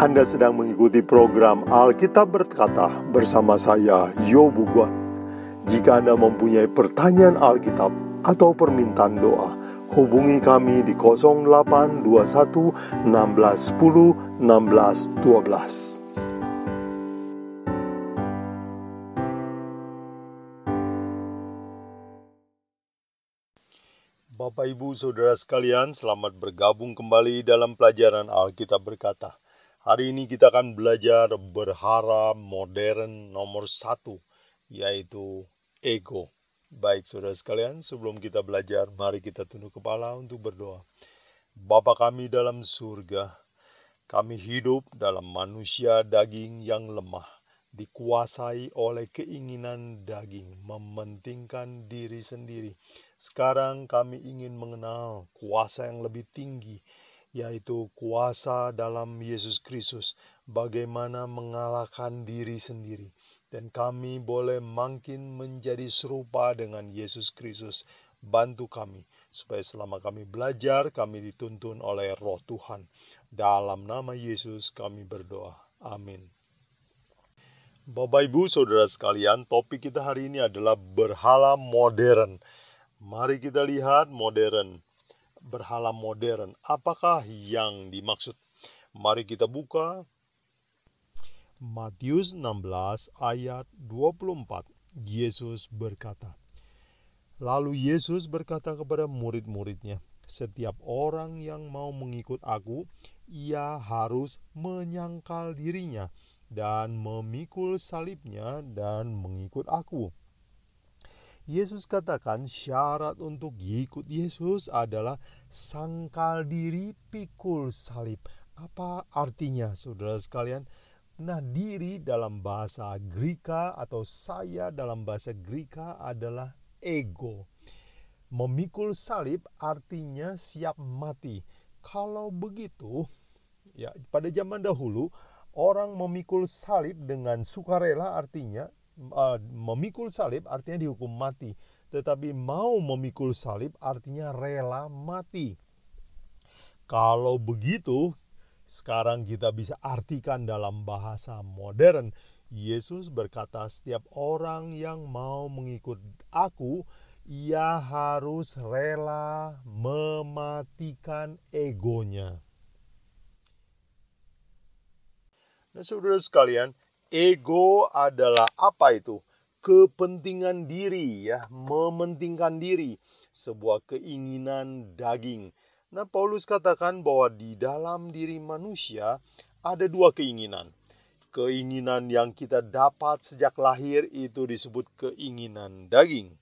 Anda sedang mengikuti program Alkitab Berkata bersama saya, Yobu Guan. Jika Anda mempunyai pertanyaan Alkitab atau permintaan doa, hubungi kami di 0821 1610 1612. Bapak, Ibu, Saudara sekalian, selamat bergabung kembali dalam pelajaran Alkitab berkata. Hari ini kita akan belajar berharap modern nomor satu, yaitu ego. Baik saudara sekalian, sebelum kita belajar, mari kita tunduk kepala untuk berdoa. Bapa kami dalam surga, kami hidup dalam manusia daging yang lemah, dikuasai oleh keinginan daging, mementingkan diri sendiri. Sekarang kami ingin mengenal kuasa yang lebih tinggi, yaitu kuasa dalam Yesus Kristus, bagaimana mengalahkan diri sendiri, dan kami boleh makin menjadi serupa dengan Yesus Kristus. Bantu kami, supaya selama kami belajar, kami dituntun oleh Roh Tuhan. Dalam nama Yesus, kami berdoa. Amin. Bapak, ibu, saudara sekalian, topik kita hari ini adalah berhala modern. Mari kita lihat modern berhala modern. Apakah yang dimaksud? Mari kita buka Matius 16 ayat 24. Yesus berkata, Lalu Yesus berkata kepada murid-muridnya, setiap orang yang mau mengikut aku, ia harus menyangkal dirinya dan memikul salibnya dan mengikut aku. Yesus katakan syarat untuk ikut Yesus adalah sangkal diri pikul salib. Apa artinya saudara sekalian? Nah diri dalam bahasa Greka atau saya dalam bahasa Greka adalah ego. Memikul salib artinya siap mati. Kalau begitu, ya pada zaman dahulu orang memikul salib dengan sukarela artinya uh, memikul salib artinya dihukum mati, tetapi mau memikul salib artinya rela mati. Kalau begitu, sekarang kita bisa artikan dalam bahasa modern. Yesus berkata, "Setiap orang yang mau mengikut Aku, ia harus rela mematikan egonya." Nah, saudara sekalian, Ego adalah apa itu? Kepentingan diri ya, mementingkan diri, sebuah keinginan daging. Nah, Paulus katakan bahwa di dalam diri manusia ada dua keinginan. Keinginan yang kita dapat sejak lahir itu disebut keinginan daging.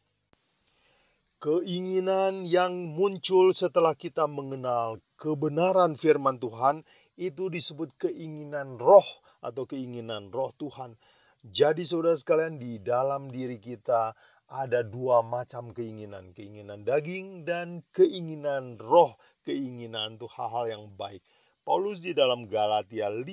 Keinginan yang muncul setelah kita mengenal kebenaran firman Tuhan itu disebut keinginan roh atau keinginan roh Tuhan. Jadi saudara sekalian di dalam diri kita ada dua macam keinginan, keinginan daging dan keinginan roh, keinginan untuk hal-hal yang baik. Paulus di dalam Galatia 5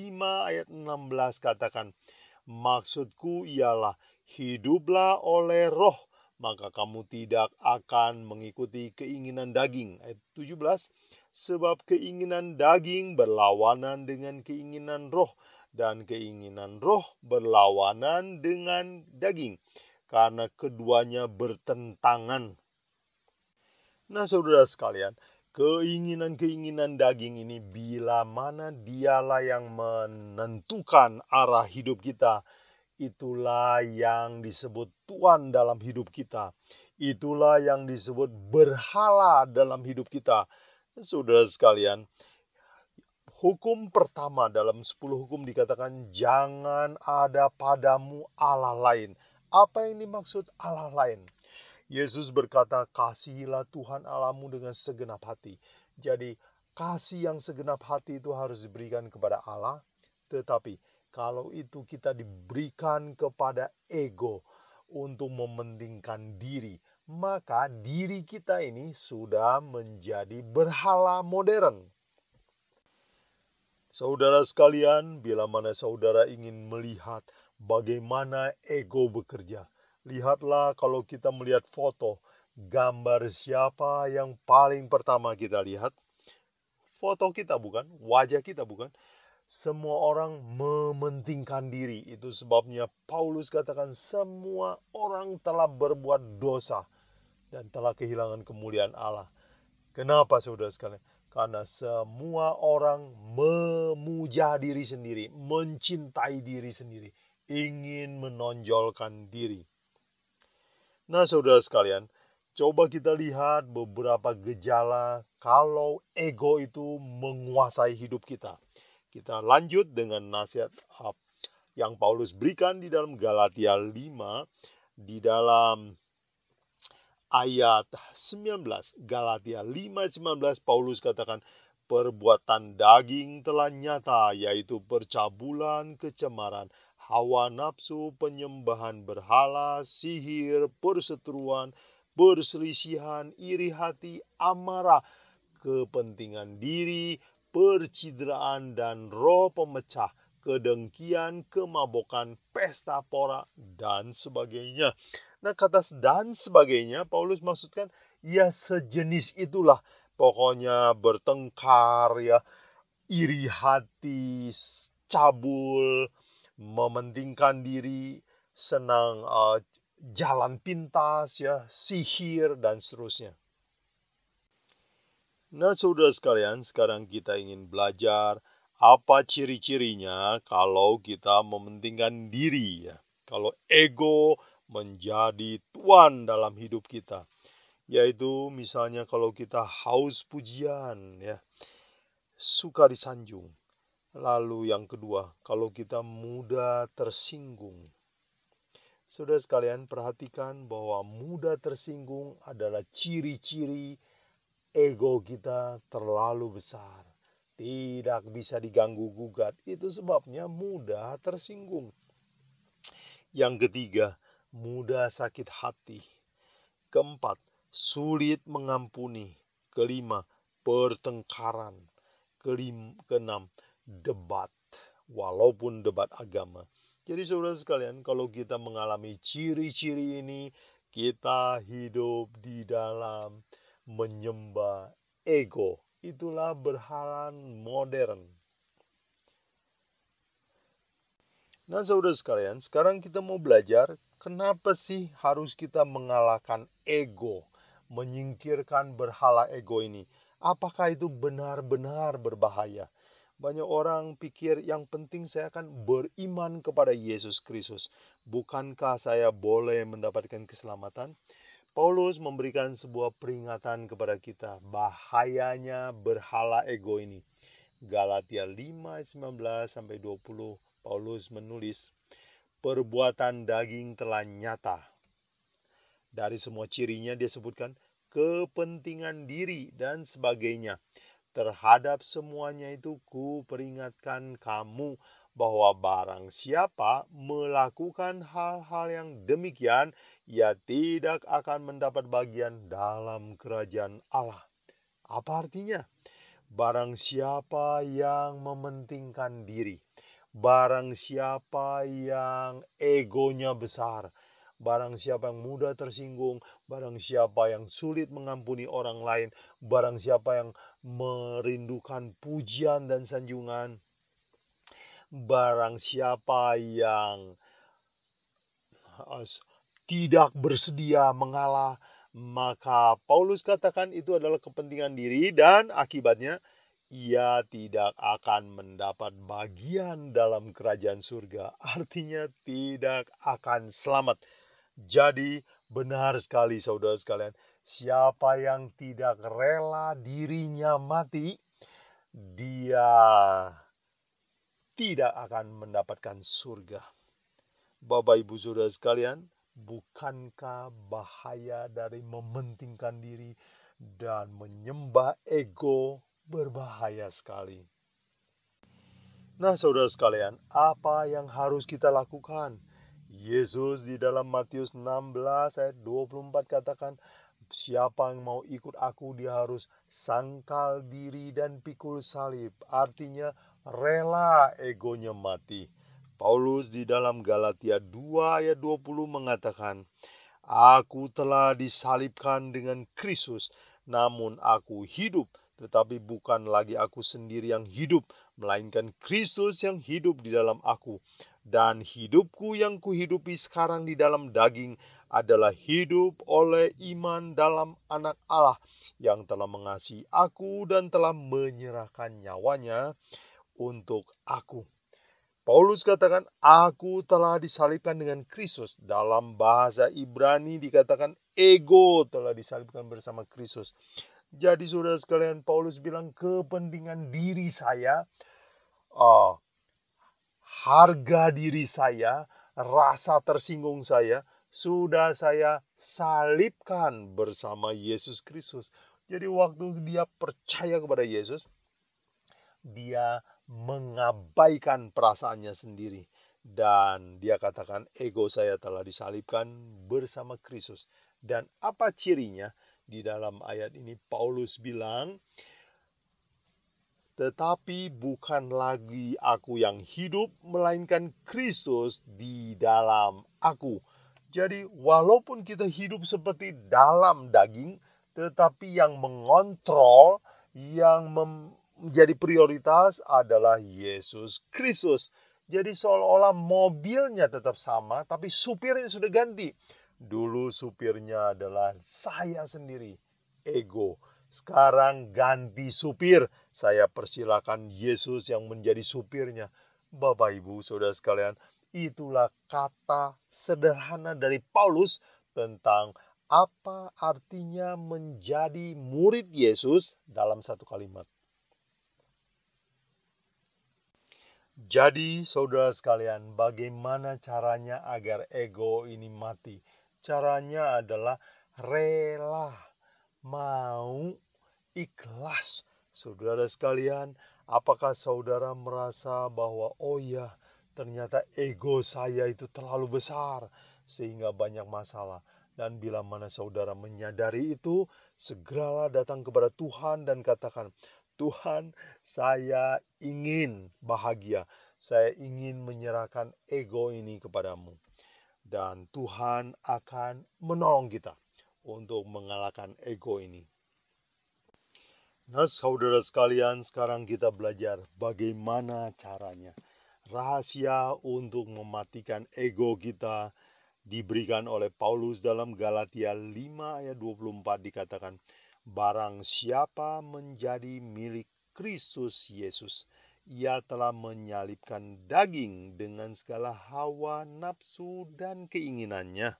ayat 16 katakan, Maksudku ialah hiduplah oleh roh, maka kamu tidak akan mengikuti keinginan daging. Ayat 17, sebab keinginan daging berlawanan dengan keinginan roh, dan keinginan roh berlawanan dengan daging karena keduanya bertentangan. Nah, saudara sekalian, keinginan-keinginan daging ini bila mana dialah yang menentukan arah hidup kita, itulah yang disebut Tuhan dalam hidup kita. Itulah yang disebut berhala dalam hidup kita. Saudara sekalian, Hukum pertama dalam 10 hukum dikatakan jangan ada padamu Allah lain. Apa yang dimaksud Allah lain? Yesus berkata, "Kasihilah Tuhan Allahmu dengan segenap hati." Jadi, kasih yang segenap hati itu harus diberikan kepada Allah, tetapi kalau itu kita diberikan kepada ego untuk mementingkan diri, maka diri kita ini sudah menjadi berhala modern. Saudara sekalian, bila mana saudara ingin melihat bagaimana ego bekerja, lihatlah kalau kita melihat foto, gambar siapa yang paling pertama kita lihat. Foto kita bukan, wajah kita bukan. semua orang mementingkan diri. Itu sebabnya Paulus katakan semua orang telah berbuat dosa dan telah kehilangan kemuliaan Allah. Kenapa saudara sekalian? Karena semua orang memuja diri sendiri, mencintai diri sendiri, ingin menonjolkan diri. Nah, saudara sekalian, coba kita lihat beberapa gejala kalau ego itu menguasai hidup kita. Kita lanjut dengan nasihat yang Paulus berikan di dalam Galatia 5 di dalam ayat 19 Galatia 5:19 Paulus katakan perbuatan daging telah nyata yaitu percabulan, kecemaran, hawa nafsu, penyembahan berhala, sihir, perseteruan, perselisihan, iri hati, amarah, kepentingan diri, percideraan dan roh pemecah, kedengkian, kemabokan, pesta pora, dan sebagainya. Nah, kata dan sebagainya, Paulus maksudkan, ya sejenis itulah. Pokoknya bertengkar, ya, iri hati, cabul, mementingkan diri, senang uh, jalan pintas, ya, sihir dan seterusnya. Nah, saudara sekalian, sekarang kita ingin belajar apa ciri-cirinya kalau kita mementingkan diri ya. Kalau ego menjadi tuan dalam hidup kita. Yaitu misalnya kalau kita haus pujian ya, suka disanjung. Lalu yang kedua, kalau kita mudah tersinggung. Saudara sekalian, perhatikan bahwa mudah tersinggung adalah ciri-ciri ego kita terlalu besar. Tidak bisa diganggu gugat. Itu sebabnya mudah tersinggung. Yang ketiga, mudah sakit hati. Keempat, sulit mengampuni. Kelima, pertengkaran. Kelim, keenam, debat, walaupun debat agama. Jadi saudara sekalian, kalau kita mengalami ciri-ciri ini, kita hidup di dalam menyembah ego. Itulah berhalan modern. Nah saudara sekalian, sekarang kita mau belajar kenapa sih harus kita mengalahkan ego, menyingkirkan berhala ego ini. Apakah itu benar-benar berbahaya? Banyak orang pikir yang penting saya akan beriman kepada Yesus Kristus. Bukankah saya boleh mendapatkan keselamatan? Paulus memberikan sebuah peringatan kepada kita bahayanya berhala ego ini. Galatia 5 19 sampai 20 Paulus menulis perbuatan daging telah nyata. Dari semua cirinya dia sebutkan kepentingan diri dan sebagainya terhadap semuanya itu ku peringatkan kamu bahwa barang siapa melakukan hal-hal yang demikian, ia tidak akan mendapat bagian dalam kerajaan Allah. Apa artinya? Barang siapa yang mementingkan diri, barang siapa yang egonya besar, Barang siapa yang mudah tersinggung, barang siapa yang sulit mengampuni orang lain, barang siapa yang merindukan pujian dan sanjungan, barang siapa yang tidak bersedia mengalah, maka Paulus katakan itu adalah kepentingan diri dan akibatnya ia tidak akan mendapat bagian dalam kerajaan surga. Artinya tidak akan selamat. Jadi benar sekali saudara sekalian, siapa yang tidak rela dirinya mati, dia tidak akan mendapatkan surga. Bapak Ibu Saudara sekalian, bukankah bahaya dari mementingkan diri dan menyembah ego berbahaya sekali? Nah, saudara sekalian, apa yang harus kita lakukan? Yesus di dalam Matius 16 ayat 24 katakan, Siapa yang mau ikut aku dia harus sangkal diri dan pikul salib. Artinya rela egonya mati. Paulus di dalam Galatia 2 ayat 20 mengatakan, Aku telah disalibkan dengan Kristus, namun aku hidup, tetapi bukan lagi aku sendiri yang hidup, melainkan Kristus yang hidup di dalam aku. Dan hidupku yang kuhidupi sekarang di dalam daging adalah hidup oleh iman dalam anak Allah yang telah mengasihi aku dan telah menyerahkan nyawanya untuk aku. Paulus katakan, aku telah disalibkan dengan Kristus. Dalam bahasa Ibrani dikatakan, ego telah disalibkan bersama Kristus. Jadi saudara sekalian, Paulus bilang kepentingan diri saya, uh, harga diri saya, rasa tersinggung saya, sudah saya salibkan bersama Yesus Kristus. Jadi waktu dia percaya kepada Yesus, dia mengabaikan perasaannya sendiri dan dia katakan ego saya telah disalibkan bersama Kristus. Dan apa cirinya? Di dalam ayat ini Paulus bilang tetapi bukan lagi aku yang hidup melainkan Kristus di dalam aku. Jadi walaupun kita hidup seperti dalam daging tetapi yang mengontrol yang menjadi prioritas adalah Yesus Kristus. Jadi seolah-olah mobilnya tetap sama, tapi supirnya sudah ganti. Dulu supirnya adalah saya sendiri, ego. Sekarang ganti supir, saya persilakan Yesus yang menjadi supirnya. Bapak Ibu, Saudara sekalian, itulah kata sederhana dari Paulus tentang apa artinya menjadi murid Yesus dalam satu kalimat. Jadi, saudara sekalian, bagaimana caranya agar ego ini mati? Caranya adalah rela, mau, ikhlas. Saudara sekalian, apakah saudara merasa bahwa, oh ya, ternyata ego saya itu terlalu besar, sehingga banyak masalah? Dan bila mana saudara menyadari itu, segeralah datang kepada Tuhan dan katakan, Tuhan, saya ingin bahagia. Saya ingin menyerahkan ego ini kepadamu. Dan Tuhan akan menolong kita untuk mengalahkan ego ini. Nah, saudara sekalian, sekarang kita belajar bagaimana caranya. Rahasia untuk mematikan ego kita diberikan oleh Paulus dalam Galatia 5 ayat 24 dikatakan, Barang siapa menjadi milik Kristus Yesus, ia telah menyalibkan daging dengan segala hawa nafsu dan keinginannya.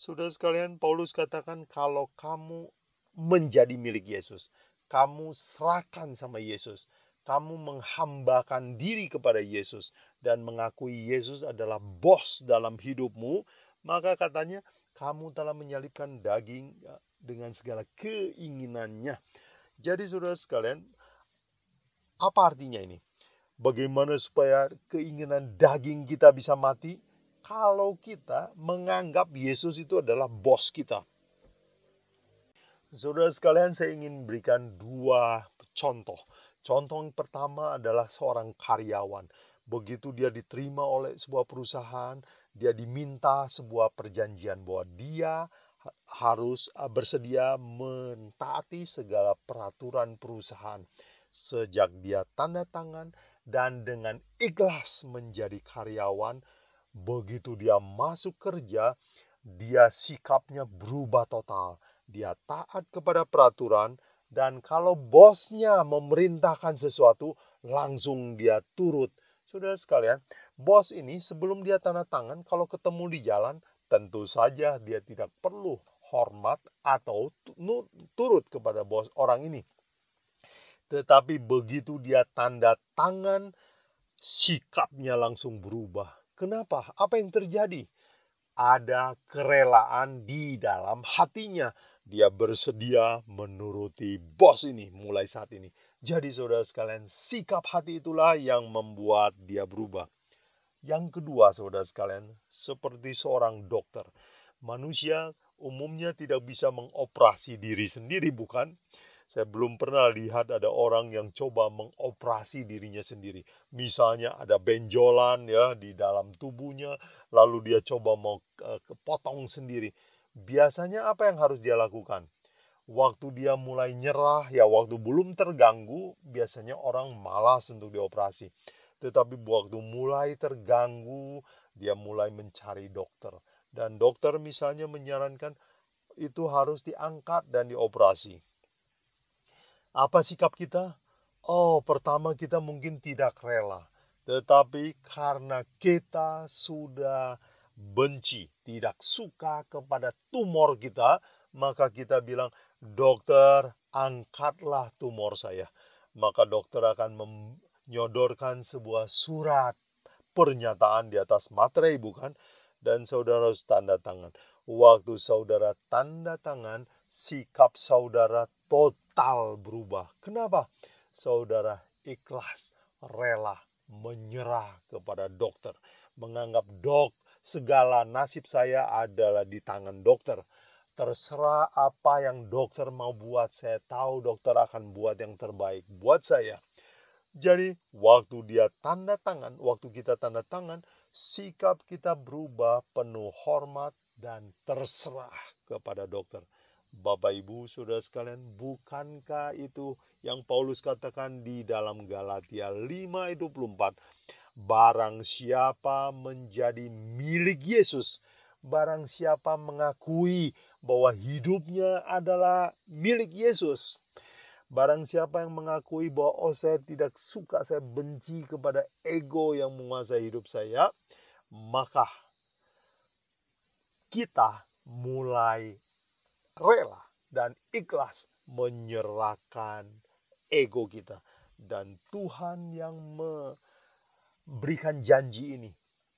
Sudah sekalian, Paulus katakan kalau kamu menjadi milik Yesus, kamu serahkan sama Yesus, kamu menghambakan diri kepada Yesus dan mengakui Yesus adalah bos dalam hidupmu, maka katanya kamu telah menyalibkan daging dengan segala keinginannya. Jadi saudara sekalian, apa artinya ini? Bagaimana supaya keinginan daging kita bisa mati? Kalau kita menganggap Yesus itu adalah bos kita. Saudara sekalian, saya ingin berikan dua contoh. Contoh yang pertama adalah seorang karyawan. Begitu dia diterima oleh sebuah perusahaan, dia diminta sebuah perjanjian bahwa dia harus bersedia mentaati segala peraturan perusahaan sejak dia tanda tangan dan dengan ikhlas menjadi karyawan begitu dia masuk kerja dia sikapnya berubah total dia taat kepada peraturan dan kalau bosnya memerintahkan sesuatu langsung dia turut Saudara sekalian, bos ini sebelum dia tanda tangan kalau ketemu di jalan Tentu saja dia tidak perlu hormat atau turut kepada bos orang ini. Tetapi begitu dia tanda tangan, sikapnya langsung berubah. Kenapa? Apa yang terjadi? Ada kerelaan di dalam hatinya. Dia bersedia menuruti bos ini mulai saat ini. Jadi saudara sekalian, sikap hati itulah yang membuat dia berubah. Yang kedua, saudara sekalian, seperti seorang dokter, manusia umumnya tidak bisa mengoperasi diri sendiri, bukan? Saya belum pernah lihat ada orang yang coba mengoperasi dirinya sendiri. Misalnya ada benjolan ya di dalam tubuhnya, lalu dia coba mau uh, potong sendiri. Biasanya apa yang harus dia lakukan? waktu dia mulai nyerah, ya waktu belum terganggu, biasanya orang malas untuk dioperasi. Tetapi waktu mulai terganggu, dia mulai mencari dokter. Dan dokter misalnya menyarankan itu harus diangkat dan dioperasi. Apa sikap kita? Oh, pertama kita mungkin tidak rela. Tetapi karena kita sudah benci, tidak suka kepada tumor kita, maka kita bilang, dokter angkatlah tumor saya. Maka dokter akan menyodorkan sebuah surat pernyataan di atas materai bukan? Dan saudara harus tanda tangan. Waktu saudara tanda tangan, sikap saudara total berubah. Kenapa? Saudara ikhlas, rela, menyerah kepada dokter. Menganggap dok segala nasib saya adalah di tangan dokter. Terserah apa yang dokter mau buat, saya tahu dokter akan buat yang terbaik buat saya. Jadi, waktu dia tanda tangan, waktu kita tanda tangan, sikap kita berubah penuh hormat dan terserah kepada dokter. Bapak Ibu Saudara sekalian, bukankah itu yang Paulus katakan di dalam Galatia 5:24? Barang siapa menjadi milik Yesus, barang siapa mengakui bahwa hidupnya adalah milik Yesus, barang siapa yang mengakui bahwa oh saya tidak suka, saya benci kepada ego yang menguasai hidup saya, maka kita mulai rela dan ikhlas menyerahkan ego kita dan Tuhan yang memberikan janji ini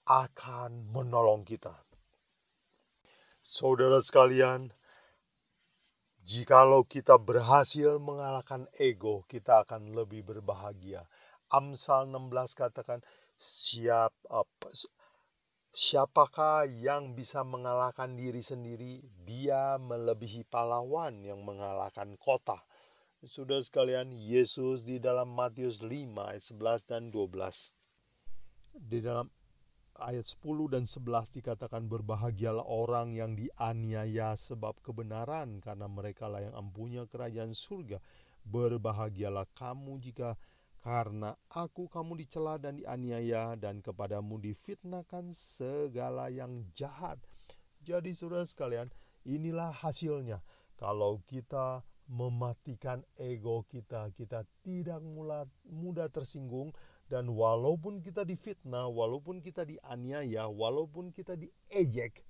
akan menolong kita. Saudara sekalian, jikalau kita berhasil mengalahkan ego, kita akan lebih berbahagia. Amsal 16 katakan, siap apa Siapakah yang bisa mengalahkan diri sendiri? Dia melebihi pahlawan yang mengalahkan kota. Sudah sekalian, Yesus di dalam Matius 5 ayat 11 dan 12. Di dalam ayat 10 dan 11 dikatakan berbahagialah orang yang dianiaya sebab kebenaran karena mereka lah yang ampunya kerajaan surga. Berbahagialah kamu jika karena aku kamu dicela dan dianiaya dan kepadamu difitnahkan segala yang jahat. Jadi saudara sekalian, inilah hasilnya. Kalau kita mematikan ego kita, kita tidak mudah, tersinggung dan walaupun kita difitnah, walaupun kita dianiaya, walaupun kita diejek,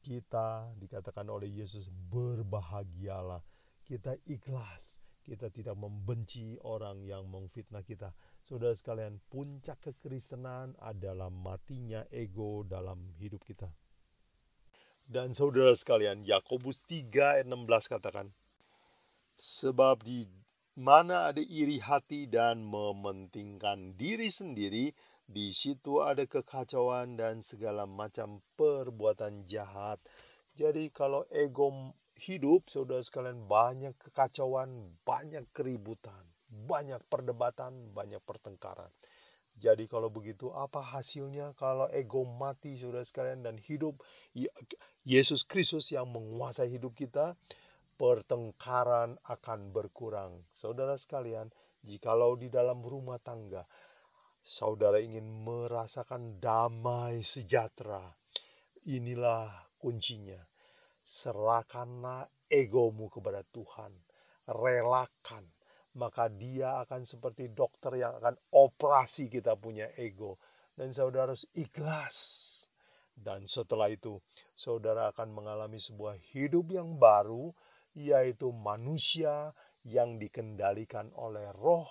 kita dikatakan oleh Yesus berbahagialah. Kita ikhlas kita tidak membenci orang yang memfitnah kita. Saudara sekalian, puncak kekristenan adalah matinya ego dalam hidup kita. Dan saudara sekalian, Yakobus 3 ayat 16 katakan, Sebab di mana ada iri hati dan mementingkan diri sendiri, di situ ada kekacauan dan segala macam perbuatan jahat. Jadi kalau ego hidup, saudara sekalian, banyak kekacauan, banyak keributan, banyak perdebatan, banyak pertengkaran. Jadi kalau begitu apa hasilnya kalau ego mati saudara sekalian dan hidup Yesus Kristus yang menguasai hidup kita, pertengkaran akan berkurang. Saudara sekalian, jikalau di dalam rumah tangga saudara ingin merasakan damai sejahtera, inilah kuncinya serahkanlah egomu kepada Tuhan. Relakan. Maka dia akan seperti dokter yang akan operasi kita punya ego. Dan saudara harus ikhlas. Dan setelah itu, saudara akan mengalami sebuah hidup yang baru, yaitu manusia yang dikendalikan oleh roh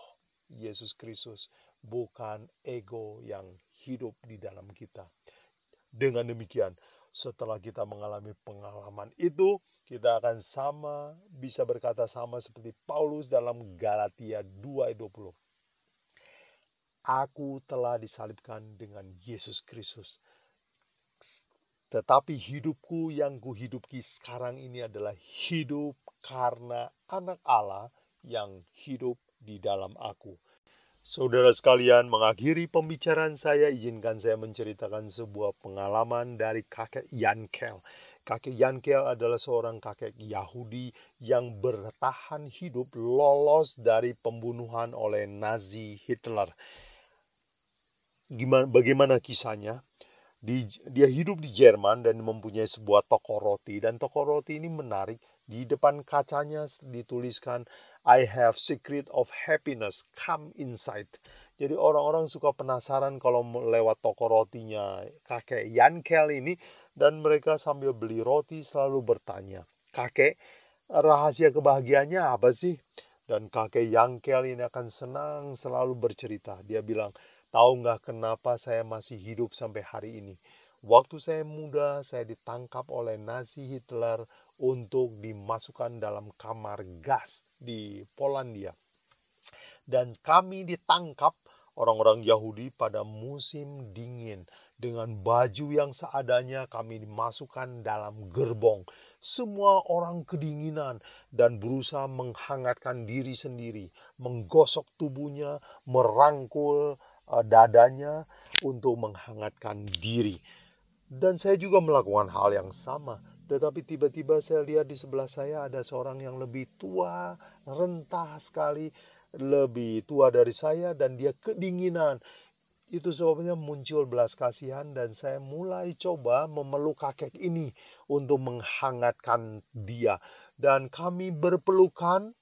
Yesus Kristus, bukan ego yang hidup di dalam kita. Dengan demikian, setelah kita mengalami pengalaman itu, kita akan sama, bisa berkata sama seperti Paulus dalam Galatia 2:20. Aku telah disalibkan dengan Yesus Kristus. Tetapi hidupku yang kuhidupi sekarang ini adalah hidup karena anak Allah yang hidup di dalam aku. Saudara sekalian, mengakhiri pembicaraan saya, izinkan saya menceritakan sebuah pengalaman dari kakek Yankel. Kakek Yankel adalah seorang kakek Yahudi yang bertahan hidup lolos dari pembunuhan oleh Nazi Hitler. Gimana, bagaimana kisahnya? Di, dia hidup di Jerman dan mempunyai sebuah toko roti dan toko roti ini menarik. Di depan kacanya dituliskan I have secret of happiness come inside. Jadi orang-orang suka penasaran kalau lewat toko rotinya kakek Yankel ini dan mereka sambil beli roti selalu bertanya, "Kakek, rahasia kebahagiaannya apa sih?" Dan kakek Yankel ini akan senang selalu bercerita. Dia bilang, "Tahu nggak kenapa saya masih hidup sampai hari ini? Waktu saya muda, saya ditangkap oleh Nazi Hitler untuk dimasukkan dalam kamar gas di Polandia." Dan kami ditangkap orang-orang Yahudi pada musim dingin. Dengan baju yang seadanya kami dimasukkan dalam gerbong. Semua orang kedinginan dan berusaha menghangatkan diri sendiri, menggosok tubuhnya, merangkul uh, dadanya untuk menghangatkan diri. Dan saya juga melakukan hal yang sama. Tetapi tiba-tiba saya lihat di sebelah saya ada seorang yang lebih tua, rentah sekali, lebih tua dari saya dan dia kedinginan. Itu sebabnya muncul belas kasihan dan saya mulai coba memeluk kakek ini untuk menghangatkan dia. Dan kami berpelukan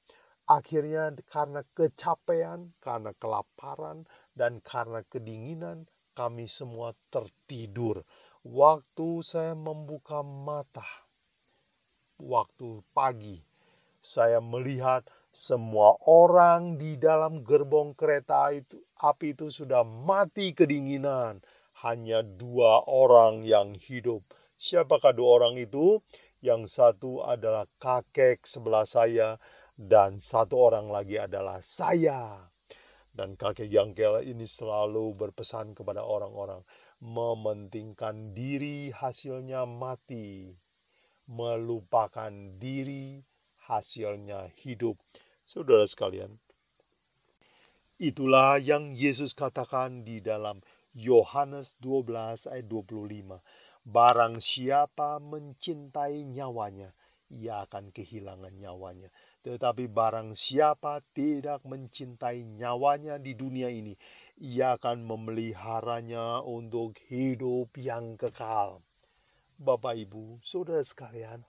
akhirnya karena kecapean, karena kelaparan, dan karena kedinginan kami semua tertidur. Waktu saya membuka mata, waktu pagi, saya melihat semua orang di dalam gerbong kereta itu, api itu sudah mati kedinginan. Hanya dua orang yang hidup. Siapakah dua orang itu? Yang satu adalah kakek sebelah saya dan satu orang lagi adalah saya. Dan kakek Jangkel ini selalu berpesan kepada orang-orang mementingkan diri hasilnya mati, melupakan diri hasilnya hidup. Saudara sekalian, itulah yang Yesus katakan di dalam Yohanes 12 ayat 25. Barang siapa mencintai nyawanya, ia akan kehilangan nyawanya. Tetapi barang siapa tidak mencintai nyawanya di dunia ini, ia akan memeliharanya untuk hidup yang kekal. Bapak, Ibu, saudara sekalian,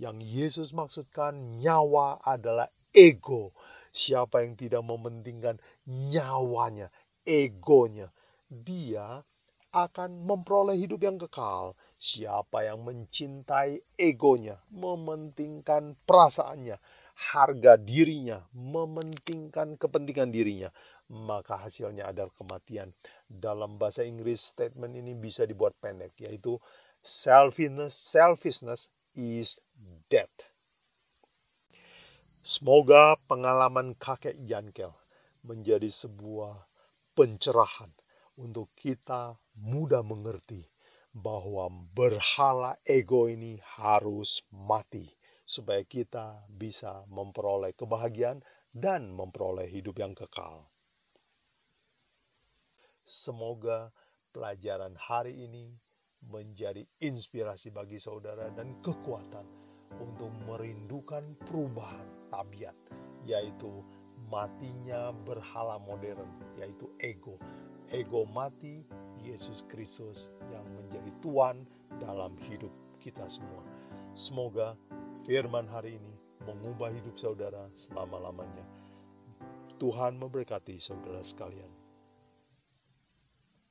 yang Yesus maksudkan nyawa adalah ego. Siapa yang tidak mementingkan nyawanya, egonya, dia akan memperoleh hidup yang kekal. Siapa yang mencintai egonya, mementingkan perasaannya, harga dirinya, mementingkan kepentingan dirinya, maka hasilnya adalah kematian. Dalam bahasa Inggris statement ini bisa dibuat pendek yaitu selfishness selfishness is death. Semoga pengalaman kakek Yankel menjadi sebuah pencerahan untuk kita mudah mengerti bahwa berhala ego ini harus mati supaya kita bisa memperoleh kebahagiaan dan memperoleh hidup yang kekal. Semoga pelajaran hari ini menjadi inspirasi bagi saudara dan kekuatan untuk merindukan perubahan tabiat, yaitu matinya berhala modern, yaitu ego. Ego mati, Yesus Kristus yang menjadi Tuhan dalam hidup kita semua. Semoga firman hari ini mengubah hidup saudara selama-lamanya. Tuhan memberkati saudara sekalian.